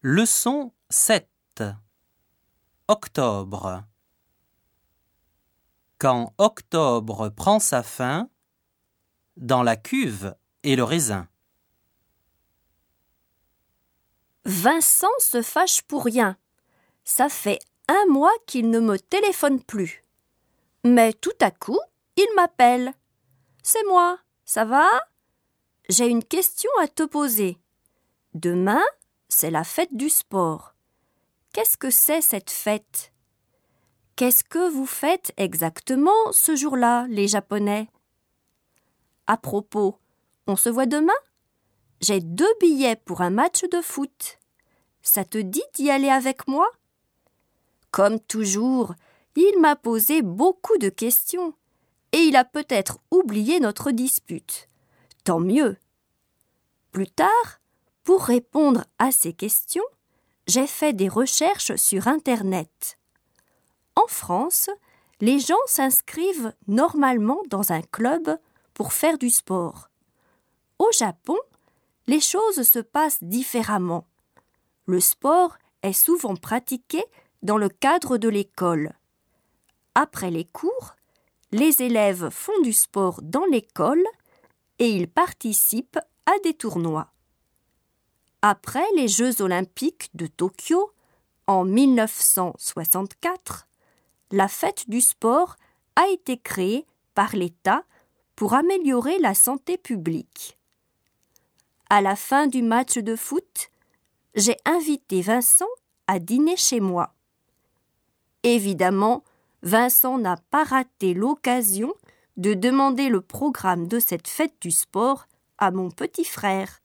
Leçon 7 Octobre Quand octobre prend sa fin, dans la cuve et le raisin. Vincent se fâche pour rien. Ça fait un mois qu'il ne me téléphone plus. Mais tout à coup, il m'appelle. C'est moi, ça va? J'ai une question à te poser. Demain, c'est la fête du sport. Qu'est-ce que c'est cette fête? Qu'est-ce que vous faites exactement ce jour-là, les Japonais? À propos, on se voit demain? J'ai deux billets pour un match de foot. Ça te dit d'y aller avec moi? Comme toujours, il m'a posé beaucoup de questions et il a peut-être oublié notre dispute. Tant mieux. Plus tard, pour répondre à ces questions, j'ai fait des recherches sur Internet. En France, les gens s'inscrivent normalement dans un club pour faire du sport. Au Japon, les choses se passent différemment. Le sport est souvent pratiqué dans le cadre de l'école. Après les cours, les élèves font du sport dans l'école et ils participent à des tournois. Après les Jeux olympiques de Tokyo, en 1964, la fête du sport a été créée par l'État pour améliorer la santé publique. À la fin du match de foot, j'ai invité Vincent à dîner chez moi. Évidemment, Vincent n'a pas raté l'occasion de demander le programme de cette fête du sport à mon petit frère.